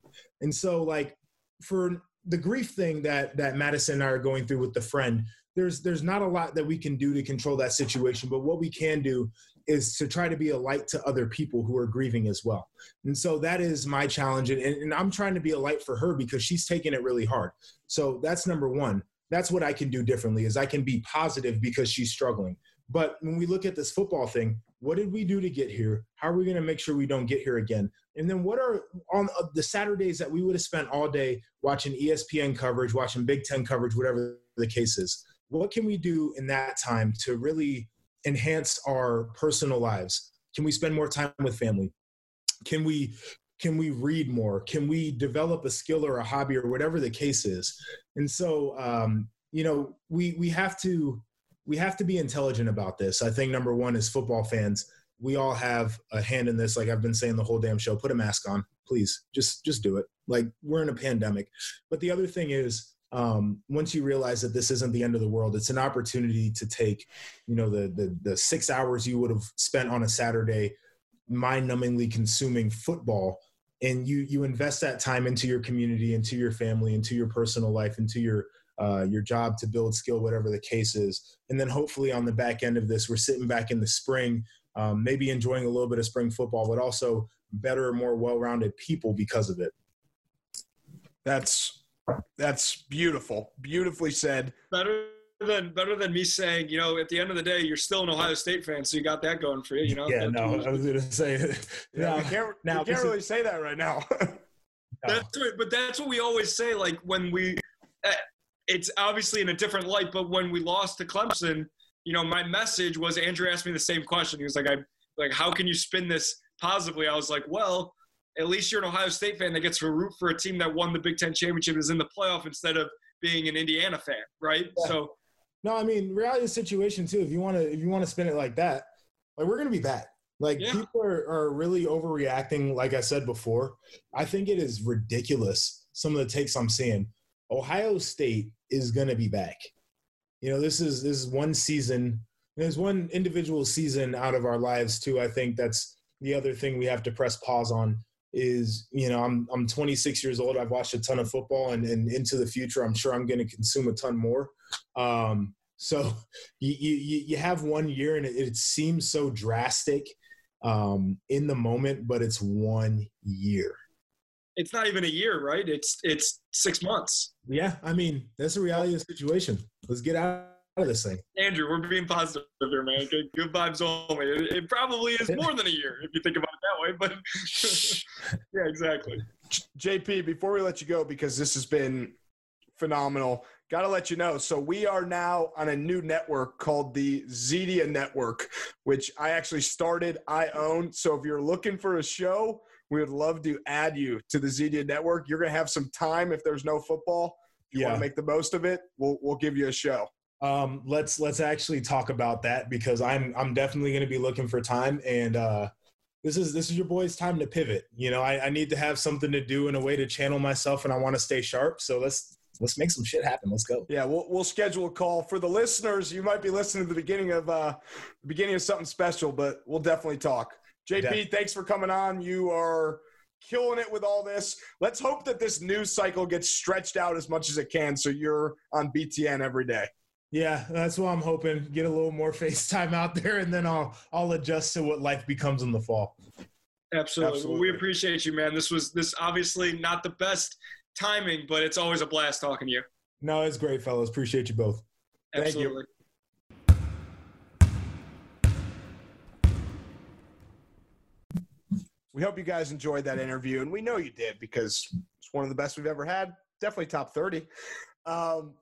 S5: And so, like for the grief thing that that Madison and I are going through with the friend, there's there's not a lot that we can do to control that situation, but what we can do is to try to be a light to other people who are grieving as well. And so that is my challenge. And, and I'm trying to be a light for her because she's taking it really hard. So that's number one. That's what I can do differently is I can be positive because she's struggling. But when we look at this football thing, what did we do to get here? How are we going to make sure we don't get here again? And then what are on the Saturdays that we would have spent all day watching ESPN coverage, watching Big Ten coverage, whatever the case is? What can we do in that time to really enhance our personal lives? Can we spend more time with family? Can we can we read more? Can we develop a skill or a hobby or whatever the case is? And so, um, you know, we we have to we have to be intelligent about this. I think number one is football fans. We all have a hand in this. Like I've been saying the whole damn show. Put a mask on, please. Just just do it. Like we're in a pandemic. But the other thing is um, once you realize that this isn't the end of the world, it's an opportunity to take, you know, the the, the six hours you would have spent on a Saturday, mind-numbingly consuming football, and you you invest that time into your community, into your family, into your personal life, into your uh, your job to build skill, whatever the case is, and then hopefully on the back end of this, we're sitting back in the spring, um, maybe enjoying a little bit of spring football, but also better, more well-rounded people because of it.
S3: That's that's beautiful. Beautifully said.
S4: Better than better than me saying, you know, at the end of the day, you're still an Ohio State fan, so you got that going for you. You know.
S5: Yeah. No, I was gonna say.
S3: yeah, you can't, now, you can't really say that right now.
S4: that's what, but that's what we always say. Like when we, it's obviously in a different light, but when we lost to Clemson, you know, my message was Andrew asked me the same question. He was like, "I like, how can you spin this positively?" I was like, "Well." at least you're an Ohio State fan that gets to root for a team that won the Big Ten championship is in the playoff instead of being an Indiana fan, right? Yeah. So,
S5: no, I mean, reality of the situation too. If you want to, if you want to spin it like that, like we're gonna be back. Like yeah. people are, are really overreacting. Like I said before, I think it is ridiculous. Some of the takes I'm seeing. Ohio State is gonna be back. You know, this is this is one season. There's one individual season out of our lives too. I think that's the other thing we have to press pause on is you know I'm I'm 26 years old. I've watched a ton of football, and, and into the future, I'm sure I'm going to consume a ton more. Um, so you, you you have one year, and it, it seems so drastic um, in the moment, but it's one year.
S4: It's not even a year, right? It's it's six months.
S5: Yeah, I mean that's the reality of the situation. Let's get out of this thing.
S4: Andrew, we're being positive here, man. Good, good vibes only. It, it, probably is more than a year if you think about it that way, but yeah, exactly.
S3: JP, before we let you go, because this has been phenomenal, got to let you know. So we are now on a new network called the Zedia Network, which I actually started, I own. So if you're looking for a show, we would love to add you to the Zedia Network. You're going to have some time if there's no football. If you yeah. want to make the most of it, we'll, we'll give you a show.
S5: Um, let's let's actually talk about that because I'm I'm definitely going to be looking for time, and uh, this is this is your boy's time to pivot. You know, I, I need to have something to do and a way to channel myself, and I want to stay sharp. So let's let's make some shit happen. Let's go.
S3: Yeah, we'll we'll schedule a call for the listeners. You might be listening to the beginning of uh, the beginning of something special, but we'll definitely talk. JP, definitely. thanks for coming on. You are killing it with all this. Let's hope that this news cycle gets stretched out as much as it can, so you're on BTN every day.
S5: Yeah, that's what I'm hoping. Get a little more FaceTime out there, and then I'll I'll adjust to what life becomes in the fall.
S4: Absolutely. Absolutely. Well, we appreciate you, man. This was this obviously not the best timing, but it's always a blast talking to you.
S5: No, it's great, fellas. Appreciate you both.
S4: Absolutely.
S3: Thank We hope you guys enjoyed that interview, and we know you did because it's one of the best we've ever had. Definitely top 30. Um,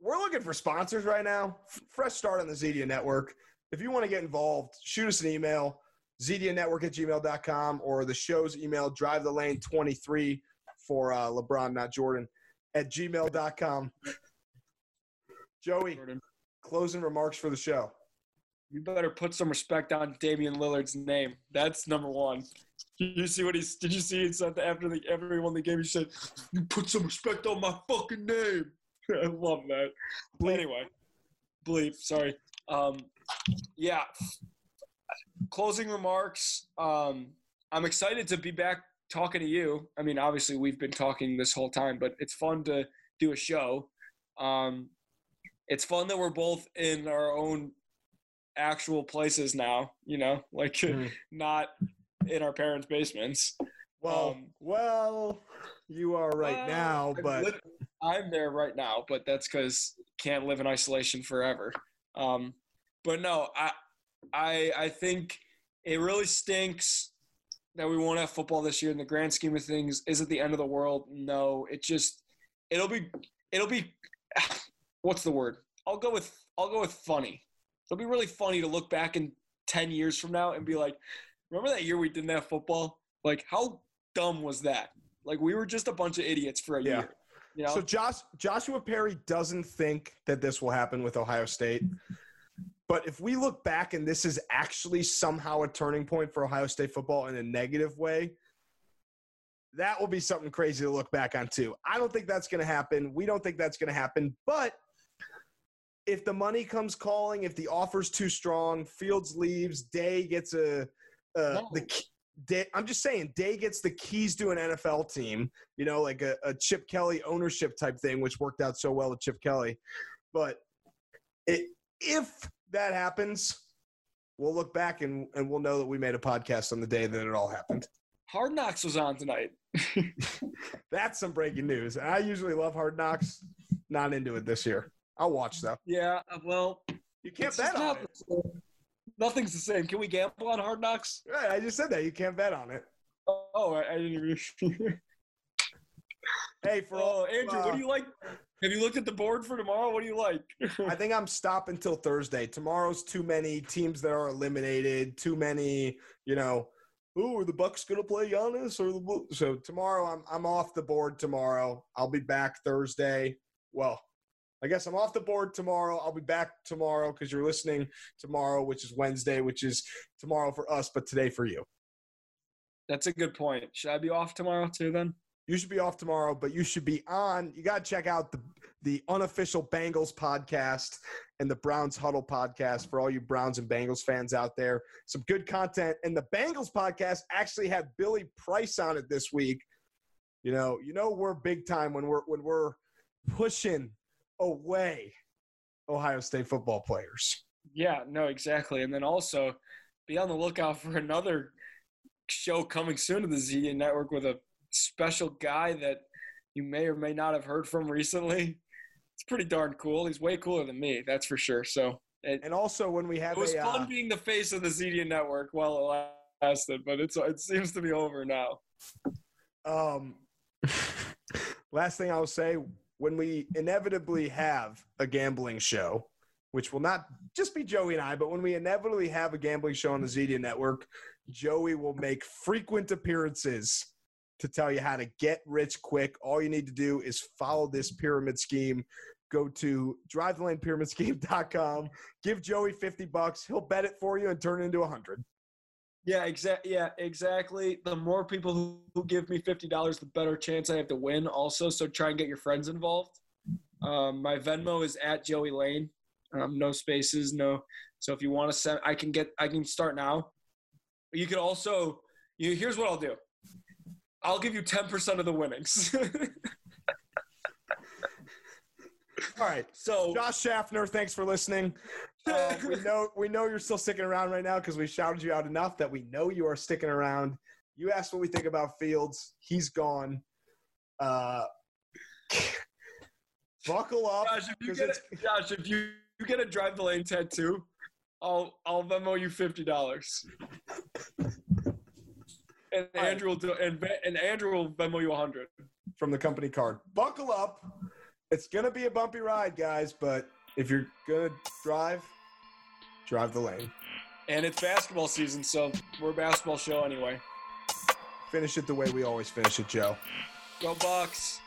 S3: we're looking for sponsors right now. Fresh start on the Zedia Network. If you want to get involved, shoot us an email, zedianetwork at gmail.com, or the show's email, drive the lane 23 for uh, LeBron, not Jordan, at gmail.com. Joey, closing remarks for the show.
S4: You better put some respect on Damian Lillard's name. That's number one. Did you see what he's? Did you see it after the everyone the game? He said, "You put some respect on my fucking name." I love that. Anyway, bleep. Sorry. Um, yeah. Closing remarks. Um, I'm excited to be back talking to you. I mean, obviously we've been talking this whole time, but it's fun to do a show. Um, it's fun that we're both in our own actual places now. You know, like
S3: Mhm.
S4: not in our parents' basements.
S3: Well,
S4: Um,
S3: well, you are right
S4: Well,
S3: now, but
S4: I'm there right now, but that's because can't live in isolation forever. Um, but no, I, I, I think it really stinks that we won't have football this year. In the grand scheme of things, is it the end of the world? No, it just, it'll be, it'll be, what's the word? I'll go with, I'll go with funny. It'll be really funny to look back in ten years from now and be like, remember that year we didn't have football? Like, how dumb was that? Like, we were just a bunch of idiots for a
S3: Yeah.
S4: year. You know?
S3: so Josh Joshua Perry doesn't think that this will happen with Ohio State. But if we look back and this is actually somehow a turning point for Ohio State football in a negative way, that will be something crazy to look back on too. I don't think that's going to happen. We don't think that's going to happen. But if the money comes calling, if the offer's too strong, Fields leaves, Day gets a uh,
S4: No.
S3: the Day, I'm just saying, Day gets the keys to an NFL team. You know, like a, a Chip Kelly ownership type thing, which worked out so well with Chip Kelly. But it, if that happens, we'll look back and, and we'll know that we made a podcast on the day that it all happened.
S4: Hard Knocks was on tonight.
S3: That's some breaking news. I usually love Hard Knocks. Not into it this year. I'll watch though.
S4: Yeah, well,
S3: You can't bet on
S4: not
S3: it.
S4: Nothing's the same. Can we gamble on Hard Knocks?
S3: Right, I just said that. You can't bet on it.
S4: Oh, I, I didn't even.
S3: Hey, for all,
S4: oh, Andrew, what
S3: uh,
S4: do you like? Have you looked at the board for tomorrow? What do you like?
S3: I think I'm stopping until Thursday. Tomorrow's too many teams that are eliminated. Too many, you know. Ooh, are the Bucks gonna play Giannis or the Blu-" so tomorrow? I'm I'm off the board tomorrow. I'll be back Thursday. Well, I guess I'm off the board tomorrow. I'll be back tomorrow because you're listening tomorrow, which is Wednesday, which is tomorrow for us, but today for you.
S4: That's a good point. Should I be off tomorrow too? Then
S3: You should be off tomorrow, but you should be on. You got to check out the the unofficial Bengals podcast and the Browns Huddle podcast for all you Browns and Bengals fans out there. Some good content, and the Bengals podcast actually had Billy Price on it this week. You know, you know we're big time when we're when we're pushing away Ohio State football players.
S4: yeah, no, exactly. And then also be on the lookout for another show coming soon to the Zedia Network with a special guy that you may or may not have heard from recently. It's pretty darn cool. He's way cooler than me, that's for sure. So it,
S3: And also when we have
S4: it was
S3: a,
S4: fun
S3: uh,
S4: being the face of the Zedia Network while it lasted, but it's it seems to be over now.
S3: Um, last thing I'll say when we inevitably have a gambling show, which will not just be Joey and I, but when we inevitably have a gambling show on the Zedia Network, Joey will make frequent appearances to tell you how to get rich quick. All you need to do is follow this pyramid scheme. Go to drivethelanepyramidscheme.com, give Joey 50 bucks. He'll bet it for you and turn it into a 100.
S4: Yeah, exactly. Yeah, exactly. The more people who, who give me fifty dollars, the better chance I have to win. Also, so try and get your friends involved. Um, my Venmo is at Joey Lane. Um, no spaces, no. So if you want to send, I can get, I can start now. You could also, you here's what I'll do. I'll give you ten percent of the winnings.
S3: All right.
S4: so
S3: Josh Schaffner, thanks for listening. Uh, we know we know you're still sticking around right now because we shouted you out enough that we know you are sticking around. You asked what we think about Fields. He's gone. Uh, buckle up.
S4: Josh, if you get a, Josh, if you, you get a drive the lane tattoo, I'll I'll Venmo you fifty dollars. And. Andrew will do and and Andrew will Venmo you a hundred.
S3: from the company card. Buckle up. It's gonna be a bumpy ride, guys. But if you're gonna drive, drive the lane.
S4: And it's basketball season, so we're a basketball show anyway.
S3: Finish it the way we always finish it, Joe.
S4: Go Bucks!